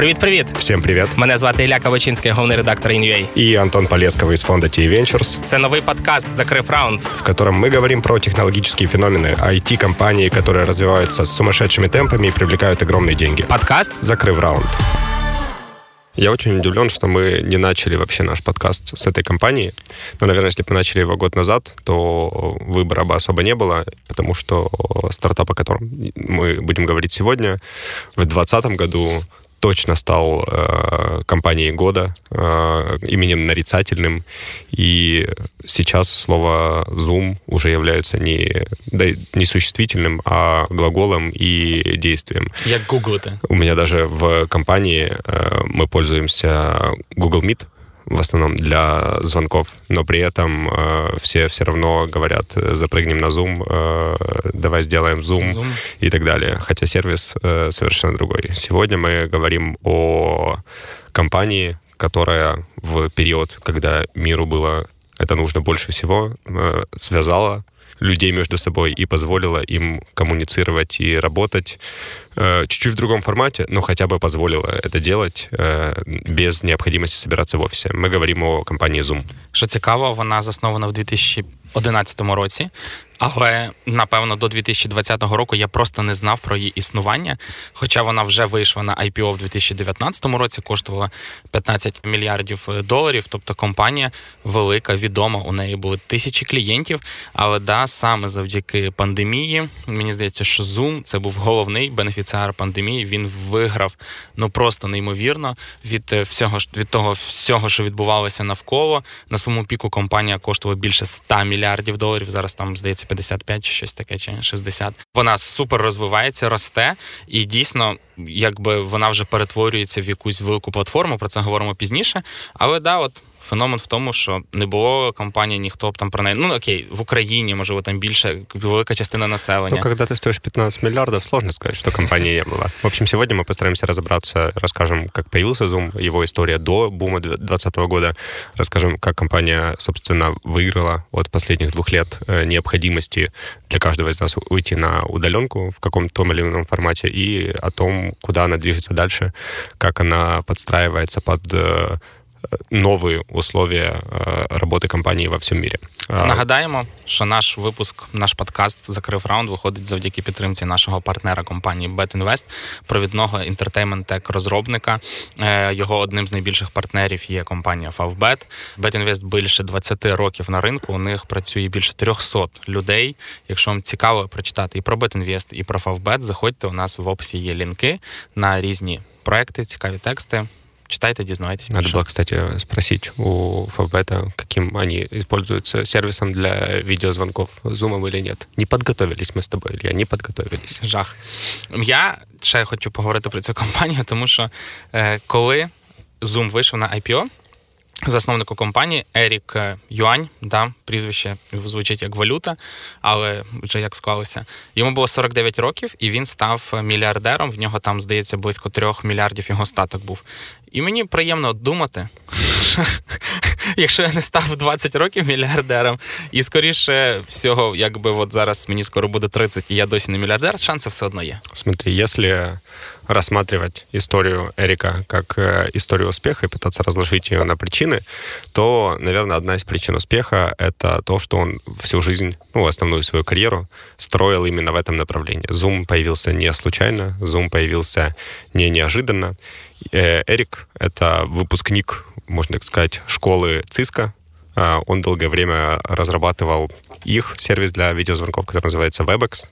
Привіт-привіт! Всім привіт! Мене звати Ілля Кавачинський, головний редактор InUA. І Антон Полесковый из фонда T Ventures. Це новий подкаст «Закрив раунд», в котором мы говорим про технологические феномены IT-компании, которые развиваются с сумасшедшими темпами и привлекают огромные деньги. Подкаст «Закрыв раунд». Я очень удивлен, что мы не начали вообще наш подкаст с этой компании. Но, наверное, если бы мы начали его год назад, то выбора бы особо не было, потому что стартап, о котором мы будем говорить сегодня, в 2020 году точно стал э, компанией года, э, именем нарицательным. И сейчас слово Zoom уже является не, да, не существительным, а глаголом и действием. Як гуглити? У меня даже в компании э, мы пользуемся Google Meet, в основном для звонков, но при этом э, все все равно говорят, запрыгнем на Zoom, э, давай сделаем Zoom, Zoom и так далее. Хотя сервис э, совершенно другой. Сегодня мы говорим о компании, которая в период, когда миру было это нужно больше всего, э, связала людей между собой и позволила им коммуницировать и работать э, чуть-чуть в другом формате, но хотя бы позволила это делать э, без необходимости собираться в офисе. Мы говорим о компании Zoom. Що цікаво, вона заснована в 2011 році. Але напевно до 2020 року я просто не знав про її існування. Хоча вона вже вийшла на IPO в 2019 році, коштувала 15 мільярдів доларів. Тобто компанія велика, відома. У неї були тисячі клієнтів. Але да, саме завдяки пандемії, мені здається, що Zoom це був головний бенефіціар пандемії. Він виграв ну просто неймовірно від всього від того всього, що відбувалося навколо. На своєму піку компанія коштувала більше 100 мільярдів доларів. Зараз там здається. 55 чи щось таке, чи 60. Вона супер розвивається, росте, і дійсно, якби вона вже перетворюється в якусь велику платформу. Про це говоримо пізніше. Але да, от Феномен в тому, що не було компанії, ніхто б там про неї. Ну окей, в Україні, можливо, там більше велика частина населення. Ну, когда ты стоишь 15 миллиардов, сложно сказать, что компании не было. В общем, сегодня мы постараемся разобраться, расскажем, как появился Zoom, его история до бума 2020 года, расскажем, как компания, собственно, выиграла от последних двух лет э, необходимости для каждого из нас уйти на удаленку в каком-то том или ином формате и о том, куда она движется дальше, как она подстраивается под э, нові условия роботи компанії во всьому мірі. Нагадаємо, що наш випуск, наш подкаст закрив раунд виходить завдяки підтримці нашого партнера компанії BetInvest, провідного інтертеймент-тек розробника. Е, його одним з найбільших партнерів є компанія Favbet. BetInvest більше 20 років на ринку. У них працює більше 300 людей. Якщо вам цікаво прочитати і про BetInvest, і про Favbet, заходьте. У нас в описі є лінки на різні проекти, цікаві тексти. Читайте, дізнавайтесь. Надо было, кстати, спросить у Фавбета, каким они используются сервисом для видеозвонков, Zoom или нет. Не подготовились ми з тобою, Илья, не подготовились. Жах. Я ще хочу поговорити про цю компанію, тому що е, коли Zoom вийшов на IPO, Засновнику компанії Ерік Юань, да, прізвище звучить як валюта, але вже як склалося. Йому було 49 років, і він став мільярдером. В нього там, здається, близько трьох мільярдів його статок був. І мені приємно думати, якщо я не став 20 років мільярдером, і скоріше всього, якби от зараз мені скоро буде 30, і я досі не мільярдер, шанси все одно є. Смотри, якщо рассматривать историю Эрика как э, историю успеха и пытаться разложить ее на причины, то, наверное, одна из причин успеха — это то, что он всю жизнь, ну, основную свою карьеру строил именно в этом направлении. Zoom появился не случайно, Zoom появился не неожиданно. Э, Эрик — это выпускник, можно так сказать, школы ЦИСКа, он долгое время разрабатывал их сервис для видеозвонков, который называется WebEx.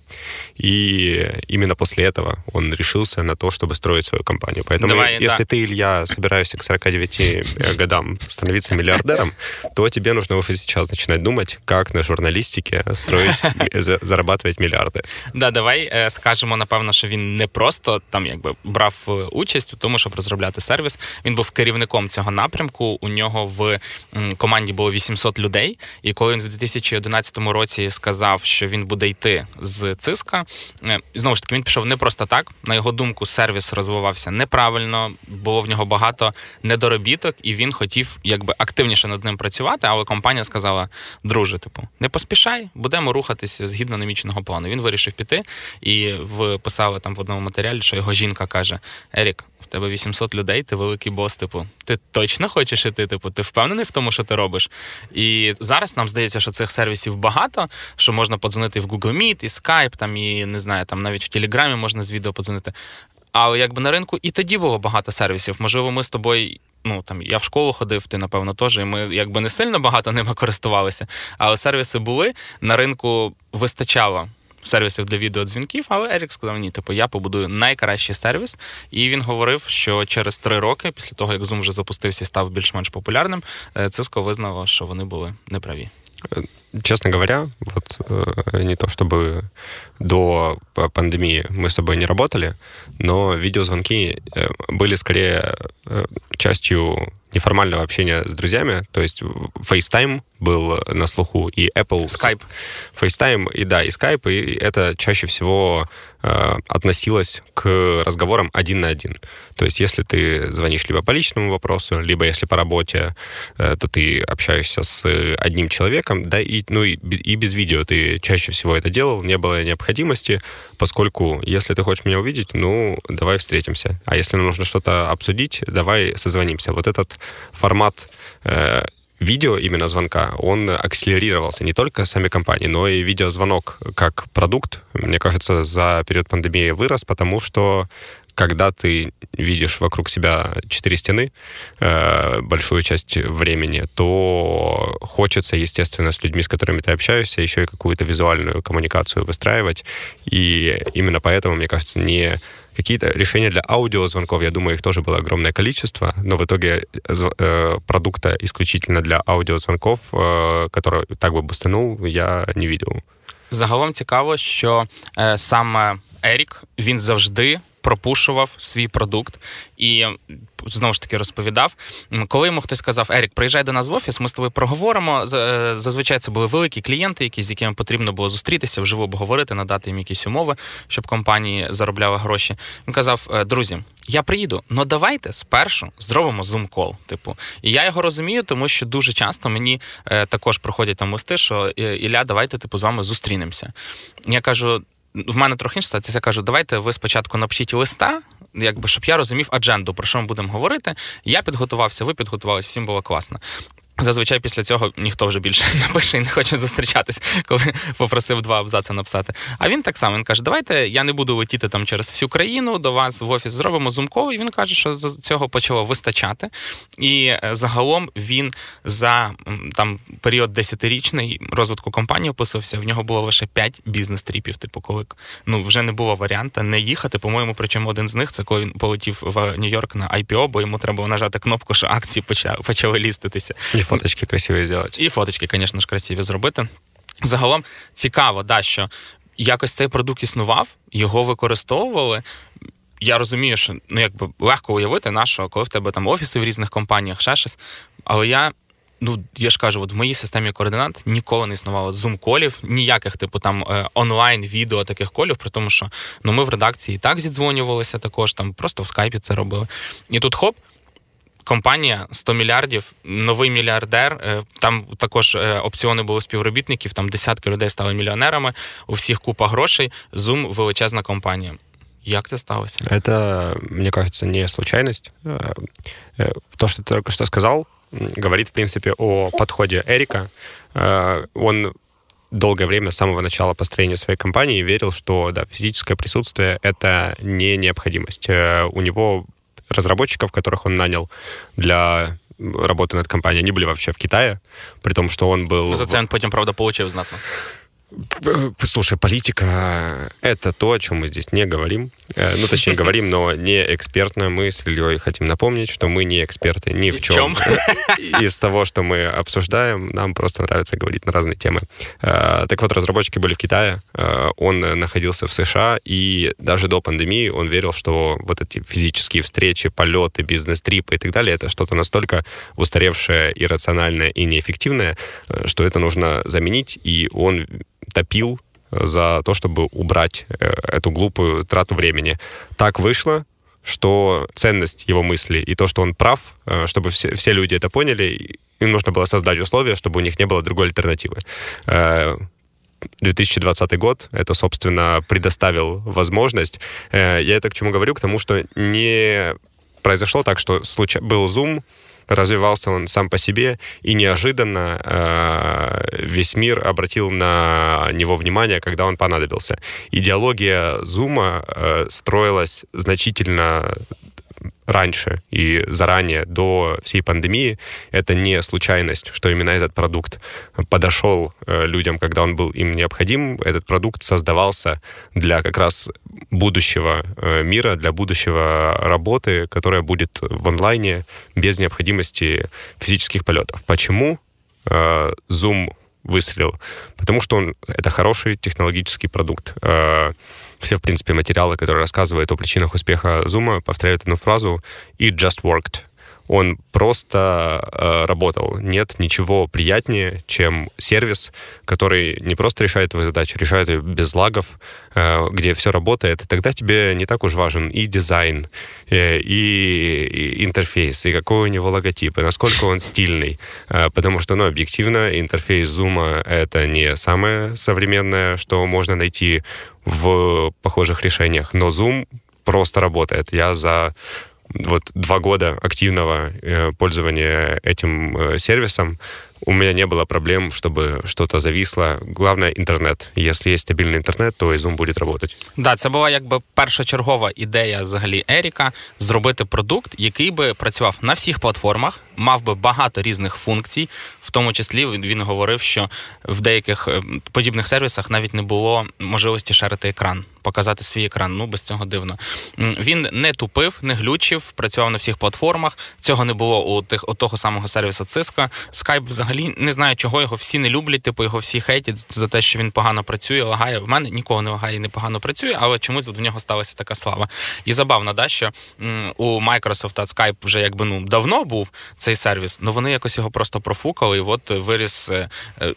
И именно после этого он решился на то, чтобы строить свою компанию. Поэтому Давай, если да. ты, Илья, собираешься к 49 э, годам становиться миллиардером, то тебе нужно уже сейчас начинать думать, как на журналістиці строить, зарабатывать мільярди. Да, давай э, скажемо, напевно, що він не просто там якби брав е, участь у тому, щоб розробляти сервіс. Він був керівником цього напрямку. У нього в команді було 800 людей. І коли він в 2011 році сказав, що він буде йти з циска, е, знову ж таки він пішов не просто так. На його думку, сервіс розвивався неправильно, було в нього багато недоробіток, і він хотів якби активніше над ним працювати. Але компанія сказала: друже, типу, не поспішай, будемо рухатися згідно наміченого плану. Він вирішив піти і писали там в одному матеріалі, що його жінка каже: Ерік, в тебе 800 людей, ти великий бос, типу, ти точно хочеш іти? Типу, ти впевнений в тому, що ти робиш? І зараз нам здається, що цих сервісів багато, що можна подзвонити в Google Meet, і Skype, там, і не знаю, там навіть в Телеграмі можна з відео подзвонити. Але якби на ринку і тоді було багато сервісів. Можливо, ми з тобою. Ну там я в школу ходив, ти напевно теж. і Ми якби не сильно багато ними користувалися, але сервіси були на ринку вистачало сервісів для відеодзвінків, але Ерік сказав: ні, типу, я побудую найкращий сервіс. І він говорив, що через три роки, після того як Zoom вже запустився і став більш-менш популярним, Cisco визнало, що вони були неправі. Честно говоря, вот не то чтобы до пандемии мы с тобой не работали, но видеозвонки были скорее частью неформального общения с друзьями. То есть FaceTime был на слуху, и Apple... Skype. FaceTime, и да, и Skype, и это чаще всего э, относилось к разговорам один на один. То есть если ты звонишь либо по личному вопросу, либо если по работе, э, то ты общаешься с одним человеком, да, и, ну, и, и без видео ты чаще всего это делал, не было необходимости, поскольку если ты хочешь меня увидеть, ну, давай встретимся. А если нам нужно что-то обсудить, давай созвонимся. Вот этот формат э, видео именно звонка, он акселерировался не только сами компании, но и видеозвонок как продукт, мне кажется, за период пандемии вырос, потому что когда ты видишь вокруг себя четыре стены э, большую часть времени, то хочется, естественно, с людьми, с которыми ты общаешься, еще и какую-то визуальную коммуникацию выстраивать. И именно поэтому, мне кажется, не какие-то решения для аудиозвонков, я думаю, их тоже было огромное количество, но в итоге э, продукта исключительно для аудиозвонков, э, который так бы бустанул, я не видел. Загалом цікаво, що е, саме Ерік він завжди пропушував свій продукт і знову ж таки розповідав. Коли йому хтось сказав, Ерік, приїжджай до нас в офіс, ми з тобою проговоримо. Е, зазвичай це були великі клієнти, які з якими потрібно було зустрітися, вживу обговорити, надати їм якісь умови, щоб компанії заробляли гроші. Він казав: «Е, друзі, я приїду, але давайте спершу зробимо зум-кол. Типу, і я його розумію, тому що дуже часто мені е, також проходять там листи, що Ілля, давайте типу з вами зустрінемося. Я кажу в мене трохи інша ситуація. Я кажу, давайте ви спочатку напишіть листа, якби щоб я розумів адженду, про що ми будемо говорити. Я підготувався, ви підготувалися, всім було класно. Зазвичай після цього ніхто вже більше не пише і не хоче зустрічатись, коли попросив два абзаци написати. А він так само він каже: Давайте я не буду летіти там через всю країну до вас в офіс, зробимо зумкол. І він каже, що цього почало вистачати. І е, загалом він за там період десятирічний розвитку компанії описувався. В нього було лише п'ять бізнес-тріпів. Типу, коли ну вже не було варіанта не їхати. По-моєму, причому один з них це коли він полетів в Нью-Йорк на IPO, бо йому треба було нажати кнопку, що акції почали ліститися фоточки красиві зробити. І фоточки, звісно ж, красиві зробити. Загалом цікаво, да, що якось цей продукт існував, його використовували. Я розумію, що ну якби легко уявити, нашого, коли в тебе там офіси в різних компаніях, ще щось. Але я. Ну, я ж кажу, от в моїй системі координат ніколи не існувало зум-колів, ніяких, типу, там е, онлайн-відео таких колів, при тому, що ну ми в редакції і так зідзвонювалися також, там просто в скайпі це робили. І тут хоп, компанія 100 мільярдів, новий мільярдер. Е, там також е, опціони були співробітників, там десятки людей стали мільйонерами, у всіх купа грошей. Zoom – величезна компанія. Як це сталося? Это, мне кажется, не случайность. То, что ты только что сказал, говорит, в принципе, о подходе Эрика. Он долгое время, с самого начала построения своей компании, верил, что да, физическое присутствие — это не необходимость. У него разработчиков, которых он нанял для работы над компанией, они были вообще в Китае, при том, что он был... За це він потім, правда, получив знатно. Слушай, политика — это то, о чем мы здесь не говорим. Э, ну, точнее, говорим, но не экспертно. Мы с Ильей хотим напомнить, что мы не эксперты ни в чем. Из того, что мы обсуждаем, нам просто нравится говорить на разные темы. Э, так вот, разработчики были в Китае, э, он находился в США, и даже до пандемии он верил, что вот эти физические встречи, полеты, бизнес-трипы и так далее — это что-то настолько устаревшее, иррациональное и неэффективное, что это нужно заменить, и он топил за то, чтобы убрать э, эту глупую трату времени. Так вышло, что ценность его мысли и то, что он прав, э, чтобы все, все люди это поняли, им нужно было создать условия, чтобы у них не было другой альтернативы. 2020 э, год это, собственно, предоставил возможность. Я это к чему говорю? К тому, что не произошло так, что случ... был Zoom, развивался он сам по себе, и неожиданно э, весь мир обратил на него внимание, когда он понадобился. Идеология Зума э, строилась значительно раньше и заранее, до всей пандемии. Это не случайность, что именно этот продукт подошел э, людям, когда он был им необходим. Этот продукт создавался для как раз будущего э, мира, для будущего работы, которая будет в онлайне без необходимости физических полетов. Почему э, Zoom выстрелил? Потому что он это хороший технологический продукт все, в принципе, материалы, которые рассказывают о причинах успеха Zoom, повторяют одну фразу «It just worked». Он просто э, работал. Нет ничего приятнее, чем сервис, который не просто решает твою задачу, решает ее без лагов, э, где все работает. Тогда тебе не так уж важен и дизайн, э, и, и интерфейс, и какой у него логотип, и насколько он стильный. Э, потому что, ну, объективно, интерфейс Zoom — это не самое современное, что можно найти в похожих решениях. Но Zoom просто работает. Я за вот два года активного э, пользования этим э, сервисом у меня не было проблем, чтобы что-то зависло. Главное интернет. Если є стабільний інтернет, то і Zoom буде працювати. Да, це була якби першочергова ідея взагалі Еріка зробити продукт, який би працював на всіх платформах, мав би багато різних функцій. В тому числі він говорив, що в деяких е, подібних сервісах навіть не було можливості шарити екран, показати свій екран. Ну без цього дивно. Він не тупив, не глючив, працював на всіх платформах. Цього не було у тих у того самого сервіса Cisco. Skype взагалі не знаю, чого його всі не люблять. Типу його всі хейтять за те, що він погано працює, лагає. В мене нікого не лагає і не погано працює, але чомусь в нього сталася така слава. І забавно, да, що у Microsoft та Skype вже якби ну давно був цей сервіс, але вони якось його просто профукали. и вот вырез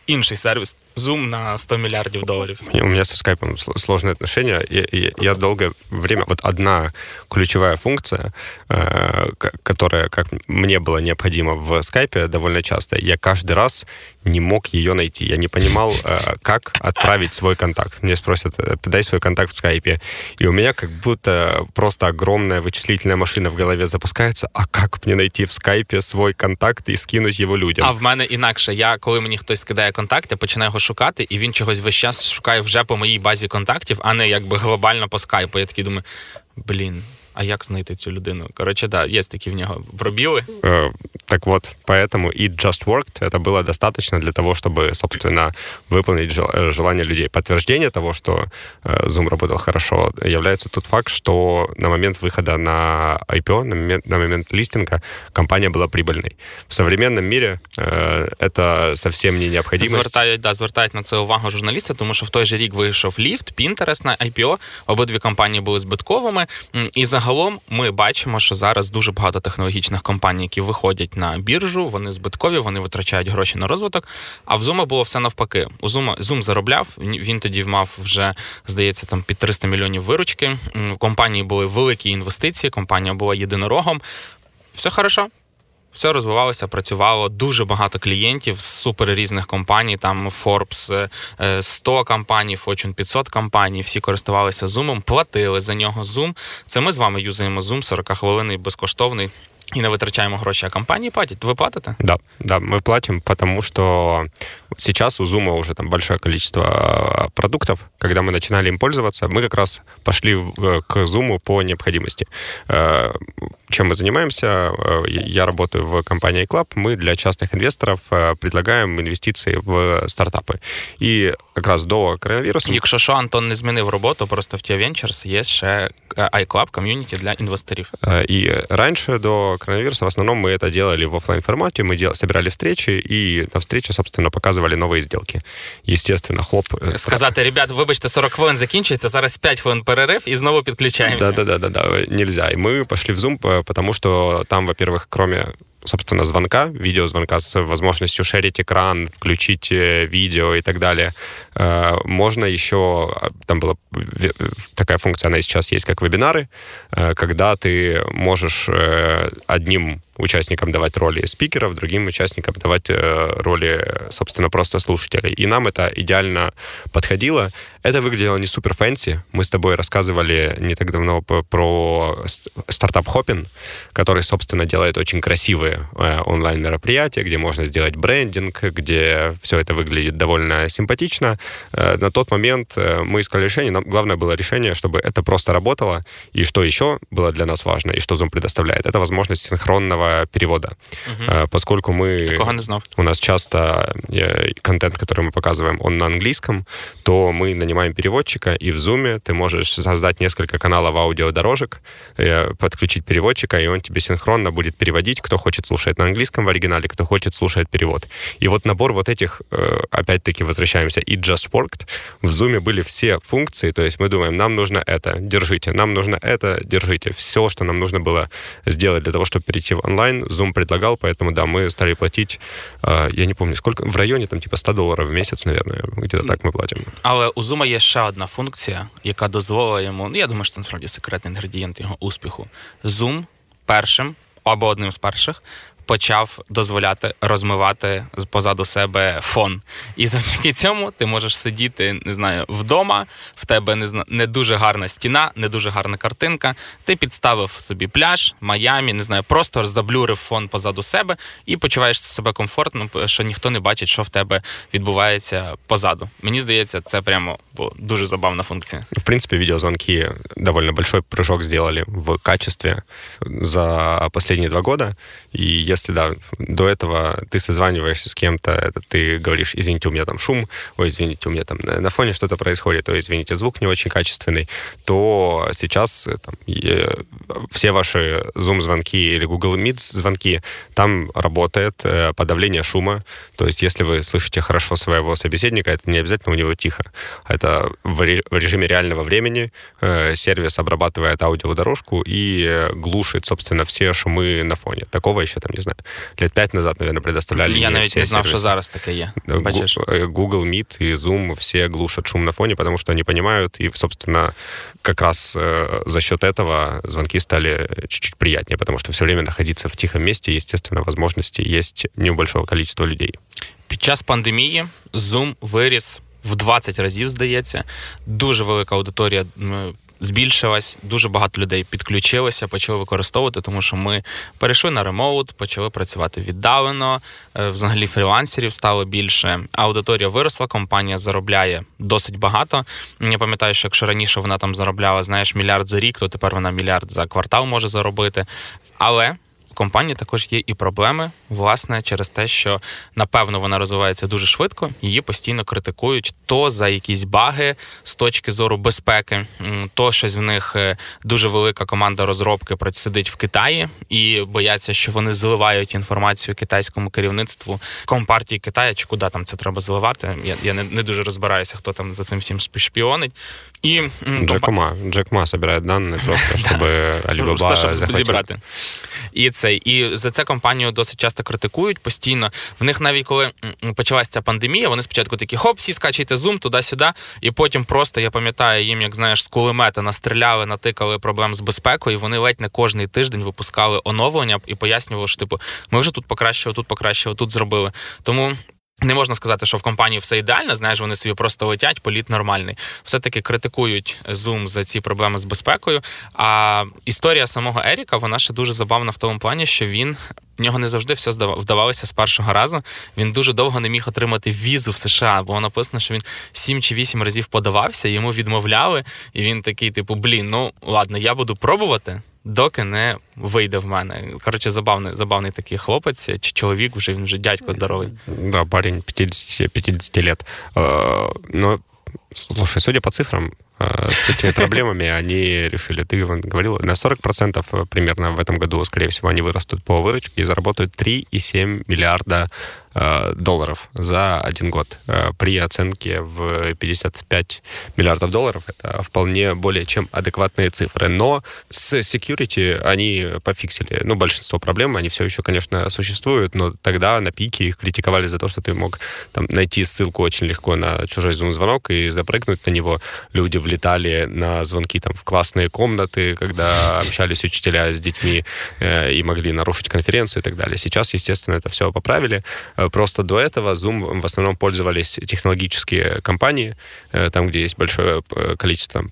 інший сервис Zoom на 100 миллиардов долларов. У меня со скайпом сложные отношения. Я, я, я долгое время... Вот одна ключевая функция, э, которая, как мне было необходимо в скайпе довольно часто, я каждый раз не мог ее найти. Я не понимал, э, как отправить свой контакт. Мне спросят, э, дай свой контакт в скайпе. И у меня как будто просто огромная вычислительная машина в голове запускается. А как мне найти в скайпе свой контакт и скинуть его людям? А в мене інакше. Я, коли мені хтось скидає контакт, я починаю його шукати, і він чогось весь час шукає вже по моїй базі контактів, а не якби глобально по скайпу. Я такий думаю, блін. А як знайти цю людину? Короче, да, есть такие в него пробелы. Э, так вот, поэтому It Just Worked это было достаточно для того, чтобы, собственно, выполнить э, желание людей. Подтверждение того, что э, Zoom работал хорошо, является тот факт, что на момент выхода на IPO, на момент, на момент листинга, компания была прибыльной. В современном мире это совсем не необходимость. Звертають, да, звертають на це увагу журналісти, тому що в той же рік вийшов Lyft, Pinterest на IPO, обидві компанії були збитковими, і загалом ми бачимо, що зараз дуже багато технологічних компаній, які виходять на біржу, вони збиткові, вони витрачають гроші на розвиток. А в Zoom було все навпаки. У Zoom, Zoom заробляв. Він тоді мав вже, здається, там під 300 мільйонів виручки. В компанії були великі інвестиції, компанія була єдинорогом. Все хорошо все розвивалося, працювало дуже багато клієнтів з супер різних компаній. Там Forbes 100 е, компаній, Fortune 500 компаній. Всі користувалися Zoom, платили за нього Zoom. Це ми з вами юзаємо Zoom 40 хвилин безкоштовний. И не витрачаємо гроші, а компании платят. Вы платите? Да, да, мы платим, потому что сейчас у Zoom уже там большое количество а, продуктов. Когда мы начинали им пользоваться, мы как раз пошли э, к Zoom по необходимости. Э, чем мы занимаемся? Э, я работаю в компании Club. Мы для частных инвесторов предлагаем инвестиции в стартапы. И как раз до коронавірусу. Якщо що, Антон не змінив роботу, просто в Tia Ventures є ще iClub ком'юніті для інвесторів. И раньше до коронавируса в основном мы это делали в офлайн формате, мы дел, собирали встречи и на встрече, собственно, показывали новые сделки. Естественно, хлоп. Э, Сказати, ребят, вибачте, 40 хвилин закінчується, зараз 5 хвилин перерыв и снова підключаємося. Да, да, да, да, да, нельзя. И мы пошли в Zoom, потому что там, во-первых, кроме собственно, звонка, видеозвонка с возможностью шерить экран, включить э, видео и так далее. Э, можно еще, там была такая функция, она сейчас есть, как вебинары, э, когда ты можешь одним участникам давать роли спикеров, другим участникам давать роли, собственно, просто слушателей. И нам это идеально подходило. Это выглядело не супер фэнси. Мы с тобой рассказывали не так давно про стартап Hopin, который, собственно, делает очень красивые онлайн-мероприятия, где можно сделать брендинг, где все это выглядит довольно симпатично. Э, на тот момент э, мы искали решение. Нам главное было решение, чтобы это просто работало. И что еще было для нас важно, и что Zoom предоставляет, это возможность синхронного перевода. Угу. Поскольку мы... Такого не знал. У нас часто контент, который мы показываем, он на английском, то мы нанимаем переводчика, и в Zoom ты можешь создать несколько каналов аудиодорожек, подключить переводчика, и он тебе синхронно будет переводить, кто хочет слушать на английском в оригинале, кто хочет слушать перевод. И вот набор вот этих, опять-таки, возвращаемся, и Just Worked, в Zoom были все функции, то есть мы думаем, нам нужно это, держите, нам нужно это, держите. Все, что нам нужно было сделать для того, чтобы перейти в онлайн, Zoom предлагал, поэтому, да, мы стали платить, я не помню, сколько, в районе там типа 100 долларов в месяц, наверное, где-то так мы платим. Але у Zoom є ще одна функція, яка дозволила йому, ну я думаю, що це насправді секретний інгредієнт його успіху. Zoom першим або одним з перших почав дозволяти розмивати позаду себе фон. І завдяки цьому ти можеш сидіти, не знаю, вдома, в тебе не зна... не дуже гарна стіна, не дуже гарна картинка. Ти підставив собі пляж, Майамі, не знаю, просто заблюрив фон позаду себе і почуваєшся себе комфортно, що ніхто не бачить, що в тебе відбувається позаду. Мені здається, це прямо дуже забавна функція. В принципі, відеозвонки довольно большой прыжок сделали в качестве за последние два года. И если, да, до этого ты созваниваешься с кем-то, это ты говоришь, извините, у меня там шум, ой, извините, у меня там на фоне что-то происходит, ой, извините, звук не очень качественный, то сейчас э, там, все ваши Zoom-звонки или Google Meet-звонки, там работает э, подавление шума, то есть если вы слышите хорошо своего собеседника, это не обязательно у него тихо, это в режиме реального времени э, сервис обрабатывает аудиодорожку и глушит, собственно, все шумы на фоне. Такого еще там, не знаю, лет пять назад, наверное, предоставляли. Я навіть не знав, сервисы. що зараз таке є. Бачиш? Google Meet и Zoom все глушат шум на фоне, потому что они понимают, и, собственно, как раз э, за счет этого звонки стали чуть-чуть приятнее, потому что все время находиться в тихом месте, естественно, возможности есть не у большого количества людей. Під час пандемії Zoom виріс в 20 разів, здається. Дуже велика аудиторія збільшилась, дуже багато людей підключилося, почали використовувати, тому що ми перейшли на ремоут, почали працювати віддалено. Е, взагалі фрілансерів стало більше. Аудиторія виросла, компанія заробляє досить багато. Я пам'ятаю, що якщо раніше вона там заробляла, знаєш, мільярд за рік, то тепер вона мільярд за квартал може заробити. Але у компанії також є і проблеми, власне, через те, що напевно вона розвивається дуже швидко, її постійно критикують то за якісь баги з точки зору безпеки, то щось в них е, дуже велика команда розробки сидить в Китаї і бояться, що вони зливають інформацію китайському керівництву компартії Китаю, чи куди там це треба зливати. Я я не, не дуже розбираюся, хто там за цим всім шпіонить. І Джек Ма, Джек Ма збирає дані просто, щоб Alibaba зібрати. І цей і за це компанію досить часто критикують постійно. В них навіть коли почалася ця пандемія, вони спочатку такі хоп, всі скачайте зум туди-сюди, і потім просто я пам'ятаю їм, як знаєш, з кулемета настріляли, натикали проблем з безпекою. і Вони ледь не кожний тиждень випускали оновлення і пояснювали, що типу, ми вже тут покращили, тут покращили, тут зробили. Тому не можна сказати, що в компанії все ідеально, знаєш, вони собі просто летять, політ нормальний. Все-таки критикують Zoom за ці проблеми з безпекою. А історія самого Еріка, вона ще дуже забавна в тому плані, що він в нього не завжди все вдавалося з першого разу. Він дуже довго не міг отримати візу в США, бо написано, що він сім чи вісім разів подавався, йому відмовляли, і він такий, типу, блін, ну ладно, я буду пробувати доки не вийде в мене. Коротше, забавний забавний такий хлопець, чи чоловік, вже він вже дядько здоровий. Да, парень 50, 50 лет. Е, но Слушай, судя по цифрам, э, с этими проблемами они решили, ты говорил, на 40% примерно в этом году, скорее всего, они вырастут по выручке и заработают 3,7 миллиарда Э, долларов за один год. Э, при оценке в 55 миллиардов долларов это вполне более чем адекватные цифры. Но с security они пофиксили. Ну, большинство проблем, они все еще, конечно, существуют, но тогда на пике их критиковали за то, что ты мог там, найти ссылку очень легко на чужой Zoom-звонок и запрыгнуть на него. Люди влетали на звонки там, в классные комнаты, когда общались учителя с детьми э, и могли нарушить конференцию и так далее. Сейчас, естественно, это все поправили. Э, просто до этого Zoom в основном пользовались технологические компании, э, там, где есть большое э, количество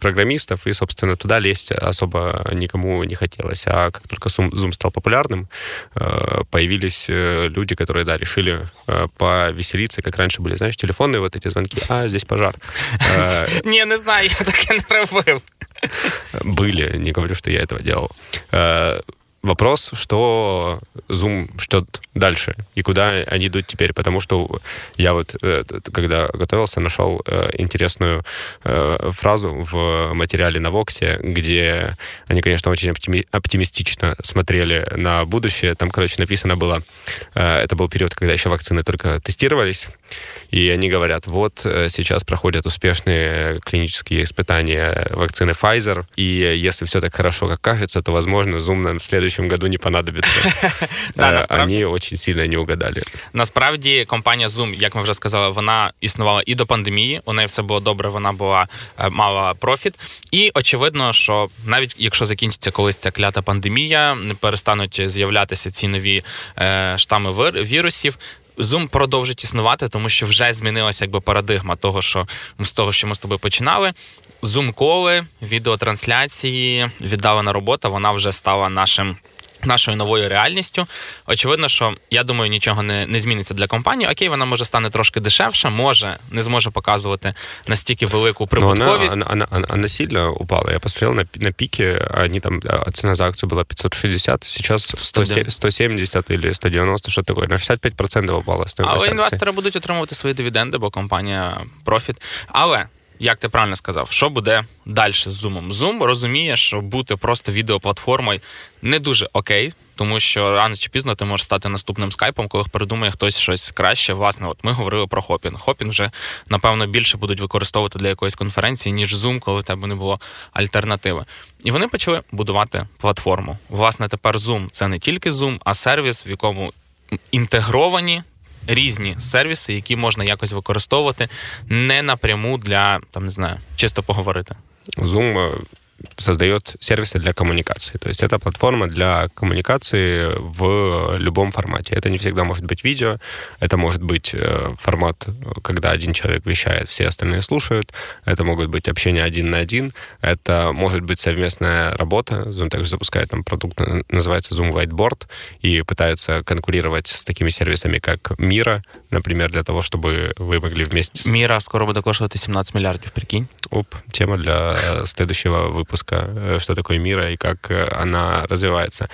программистов, и, собственно, туда лезть особо никому не хотелось. А как только Zoom стал популярным, появились люди, которые, да, решили повеселиться, как раньше были, знаешь, телефонные вот эти звонки, а, здесь пожар. Не, не знаю, я таке не робив. Были, не говорю, что я этого делал вопрос, что Zoom ждет дальше и куда они идут теперь, потому что я вот, э, когда готовился, нашел э, интересную э, фразу в материале на Воксе, где они, конечно, очень оптимистично смотрели на будущее. Там, короче, написано было, это был период, когда еще вакцины только тестировались, и они говорят, вот сейчас проходят успешные клинические испытания вакцины Pfizer, и если все так хорошо, как кажется, то, возможно, Zoom нам в следующем следующем году не понадобится. Они очень сильно не угадали. Насправді компанія Zoom, як ми вже сказали, вона існувала і до пандемії. У неї все було добре. Вона була мала профіт. І очевидно, що навіть якщо закінчиться колись ця клята пандемія, не перестануть з'являтися ці нові штами вірусів. Zoom продовжить існувати, тому що вже змінилася якби парадигма того, що з того, що ми з тобою починали. Зум-коли, відеотрансляції, віддалена робота, вона вже стала нашим нашою новою реальністю. Очевидно, що я думаю, нічого не не зміниться для компанії. Окей, вона може стане трошки дешевше, може не зможе показувати настільки велику прибутковість. Но она, она, она сильно упала. Я посмотрел на, на пике, они там, цена за акцию была 560, сейчас 100, 170 или 190, що таке, на 65% упала. Але інвестори будуть отримувати свої дивіденди, бо компанія профіт. Але як ти правильно сказав, що буде далі з Zoom? Zoom розуміє, що бути просто відеоплатформою не дуже окей, тому що рано чи пізно ти можеш стати наступним скайпом, коли передумає хтось щось краще. Власне, от ми говорили про Хопін. Хопін вже напевно більше будуть використовувати для якоїсь конференції, ніж Zoom, коли в тебе не було альтернативи. І вони почали будувати платформу. Власне, тепер Zoom це не тільки Zoom, а сервіс, в якому інтегровані різні сервіси, які можна якось використовувати не напряму для там не знаю, чисто поговорити. Zoom создает сервисы для коммуникации. То есть это платформа для коммуникации в любом формате. Это не всегда может быть видео, это может быть э, формат, когда один человек вещает, все остальные слушают, это могут быть общение один на один, это может быть совместная работа. Zoom также запускает там продукт, называется Zoom Whiteboard, и пытаются конкурировать с такими сервисами, как Мира, например, для того, чтобы вы могли вместе... Мира скоро будет коштовать 17 миллиардов, прикинь. Оп, тема для следующего выпуска, э, что такое мира и как э, она развивается.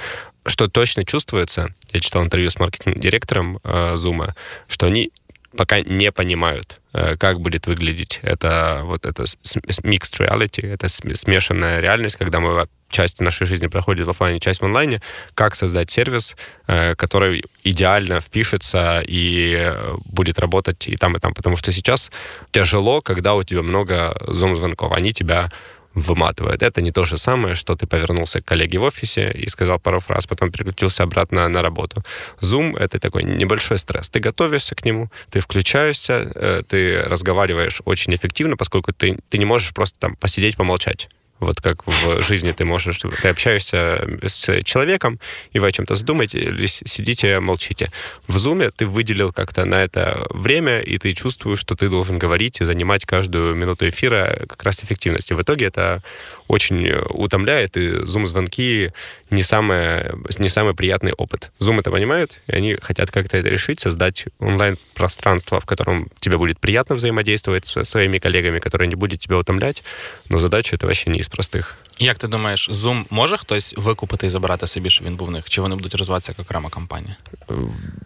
Что точно чувствуется, я читал интервью с маркетинг-директором э, Zoom, что они пока не понимают, э, как будет выглядеть это вот это mixed reality, это смешанная реальность, когда мы часть нашей жизни проходит в офлайне, часть в онлайне, как создать сервис, э, который идеально впишется и будет работать и там, и там. Потому что сейчас тяжело, когда у тебя много зум-звонков. Они тебя выматывает. Это не то же самое, что ты повернулся к коллеге в офисе и сказал пару фраз, потом переключился обратно на работу. Zoom — это такой небольшой стресс. Ты готовишься к нему, ты включаешься, э, ты разговариваешь очень эффективно, поскольку ты, ты не можешь просто там посидеть, помолчать. Вот как в жизни ты можешь, ты общаешься с человеком, и вы о чем-то задумаете, или сидите, молчите. В зуме ты выделил как-то на это время, и ты чувствуешь, что ты должен говорить и занимать каждую минуту эфира как раз эффективностью. В итоге это очень утомляет, и зум-звонки не, самое, не самый приятный опыт. Zoom это понимает, и они хотят как-то это решить, создать онлайн-пространство, в котором тебе будет приятно взаимодействовать со своими коллегами, которые не будут тебя утомлять, но задача это вообще не из простых. Як ти думаєш, Zoom може хтось викупити і забрати собі, щоб він був в них? Чи вони будуть розвиватися як окрема компанія?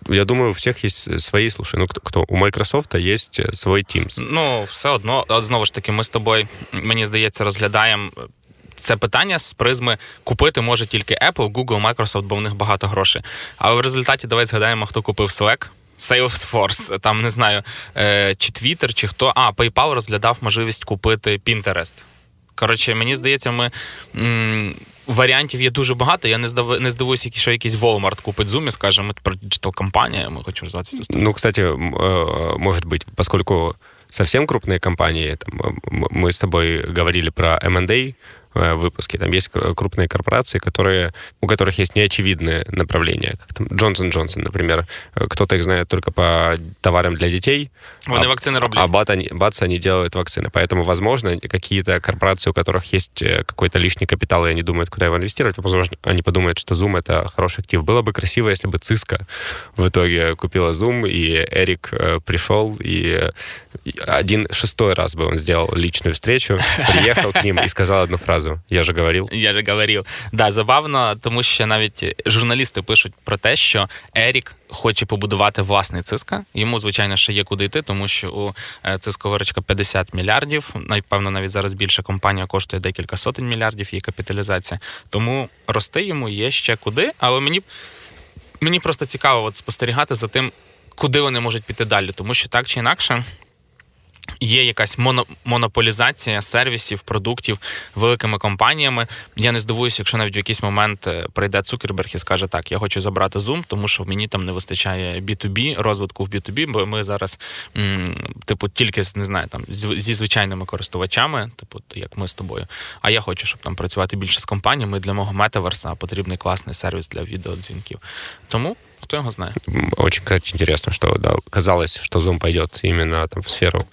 Я думаю, у всіх є свої слушай. Ну, хто у Microsoft є свій Teams. Ну, все одно, знову ж таки, ми з тобою, мені здається, розглядаємо. Це питання з призми купити може тільки Apple, Google, Microsoft, бо в них багато грошей. Але в результаті давай згадаємо, хто купив Slack, Salesforce, там не знаю, е, чи Twitter, чи хто. А, PayPal розглядав можливість купити Pinterest. Коротше, мені здається, ми. М- Варіантів є дуже багато. Я не здав... не здивуюся, що якийсь Walmart купить Zoom і скаже, ми про диджитал-компанія, ми хочемо розвивати цю Ну, кстати, э, может быть, поскольку совсем крупные компании, там, мы с тобой говорили про M&A, Э, выпуске. Там есть крупные корпорации, которые, у которых есть неочевидные направления, как там Джонсон Джонсон, например. Э, кто-то их знает только по товарам для детей. Вони а, вакцины роблять. А бат они, бац, они делают вакцины. Поэтому, возможно, какие-то корпорации, у которых есть э, какой-то лишний капитал, и они думают, куда его инвестировать, возможно, они подумают, что Zoom — это хороший актив. Было бы красиво, если бы Cisco в итоге купила Zoom, и Эрик пришел, и один шестой раз бы он сделал личную встречу, приехал к ним и сказал одну фразу разу. Я же говорив. Я же говорив. Да, забавно, тому що навіть журналісти пишуть про те, що Ерік хоче побудувати власний циска. Йому, звичайно, ще є куди йти, тому що у е, циска виручка 50 мільярдів. Напевно, навіть зараз більша компанія коштує декілька сотень мільярдів її капіталізація. Тому рости йому є ще куди. Але мені мені просто цікаво от спостерігати за тим, куди вони можуть піти далі, тому що так чи інакше є якась моно, монополізація сервісів, продуктів великими компаніями. Я не здивуюся, якщо навіть в якийсь момент е, прийде Цукерберг і скаже, так, я хочу забрати Zoom, тому що мені там не вистачає B2B, розвитку в B2B, бо ми зараз, м, типу, тільки не знаю, там зі звичайними користувачами, типу, як ми з тобою. А я хочу, щоб там працювати більше з компаніями. Для мого метаверса потрібний класний сервіс для відеодзвінків. Тому Кто его знает? Очень, кстати, интересно, что да, казалось, что Zoom пойдет именно там, в сферу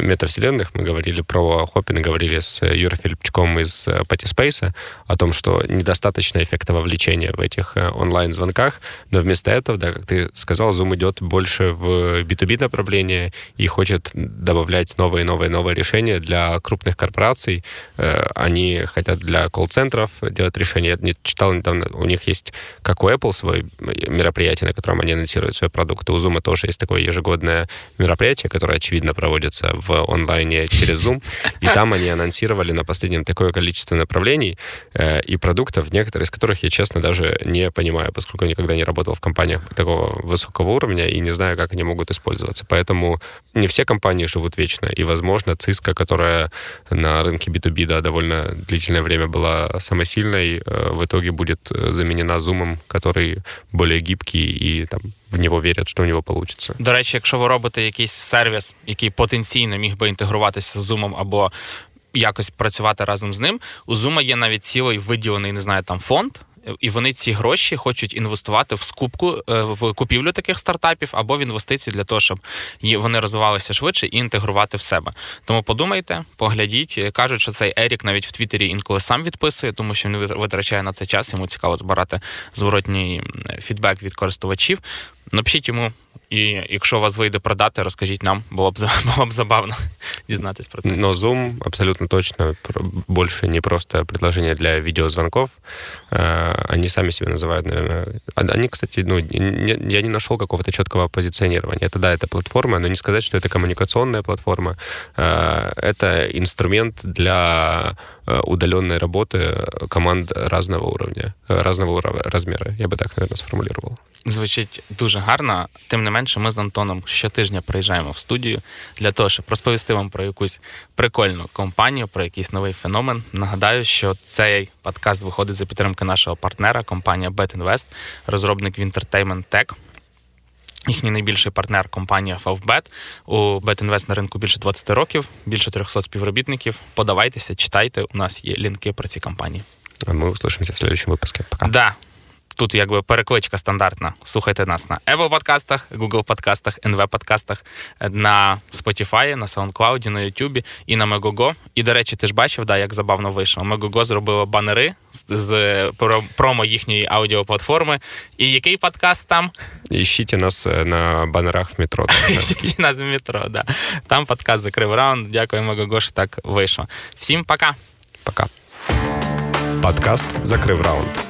метавселенных. Мы говорили про Хоппина, говорили с Юрой Филипчуком из Патиспейса э, о том, что недостаточно эффекта вовлечения в этих э, онлайн-звонках, но вместо этого, да, как ты сказал, Zoom идет больше в B2B направление и хочет добавлять новые, новые, новые решения для крупных корпораций. Они хотят для колл-центров делать решения. Я не читал недавно, у них есть, как у Apple, свой мероприятие, на котором они анонсируют свои продукты. У Zoom тоже есть такое ежегодное мероприятие, которое, очевидно, проводится в онлайне через Zoom. И там они анонсировали на последнем такое количество направлений э, и продуктов, некоторые из которых я, честно, даже не понимаю, поскольку никогда не работал в компаниях такого высокого уровня и не знаю, как они могут использоваться. Поэтому не все компании живут вечно. И, возможно, Cisco, которая на рынке B2B да, довольно длительное время была самой сильной, э, в итоге будет э, заменена Zoom, который более гибкий і там в нього вірять, що у нього вийде. До речі, якщо ви робите якийсь сервіс, який потенційно міг би інтегруватися з Zoom або якось працювати разом з ним, у Zoom є навіть цілий виділений, не знаю, там фонд і вони ці гроші хочуть інвестувати в скупку е, в купівлю таких стартапів або в інвестиції для того, щоб вони розвивалися швидше і інтегрувати в себе. Тому подумайте, поглядіть. Кажуть, що цей Ерік навіть в Твіттері інколи сам відписує, тому що він витрачає на цей час. Йому цікаво збирати зворотній фідбек від користувачів. Напишіть йому І якщо у вас вийде продати, розкажіть нам, було б було б забавно дізнатись про це. Но Zoom абсолютно точно больше не просто предложение для видеозвонков. Они сами себя называют, наверное... Они, кстати, ну, не, я не нашел какого-то четкого позиционирования. Это, да, это платформа, но не сказать, что это коммуникационная платформа. Это инструмент для удаленной работы команд разного уровня, разного размера. Я бы так, наверное, сформулировал. Звучить дуже гарно. Тим не менше, ми з Антоном щотижня приїжджаємо в студію для того, щоб розповісти вам про якусь прикольну компанію, про якийсь новий феномен. Нагадаю, що цей подкаст виходить за підтримки нашого партнера, компанія BetInvest, розробник Wintertainment Tech. Їхній найбільший партнер компанія Favbet. У BetInvest на ринку більше 20 років, більше 300 співробітників. Подавайтеся, читайте. У нас є лінки про ці компанії. А ми услышимося в следующем выпуске. Пока. Да. Тут якби перекличка стандартна. Слухайте нас на Apple подкастах, Google подкастах, NV подкастах, на Spotify, на SoundCloud, на YouTube і на Megogo. І, до речі, ти ж бачив, да, як забавно вийшло. Megogo зробила банери з, з промо їхньої аудіоплатформи. І який подкаст там? Ищите нас е, на банерах в метро. Ищите нас в метро, да. Там подкаст закрив раунд. Дякую, Megogo, що так вийшло. Всім пока. Пока. Подкаст «Закрыв раунд».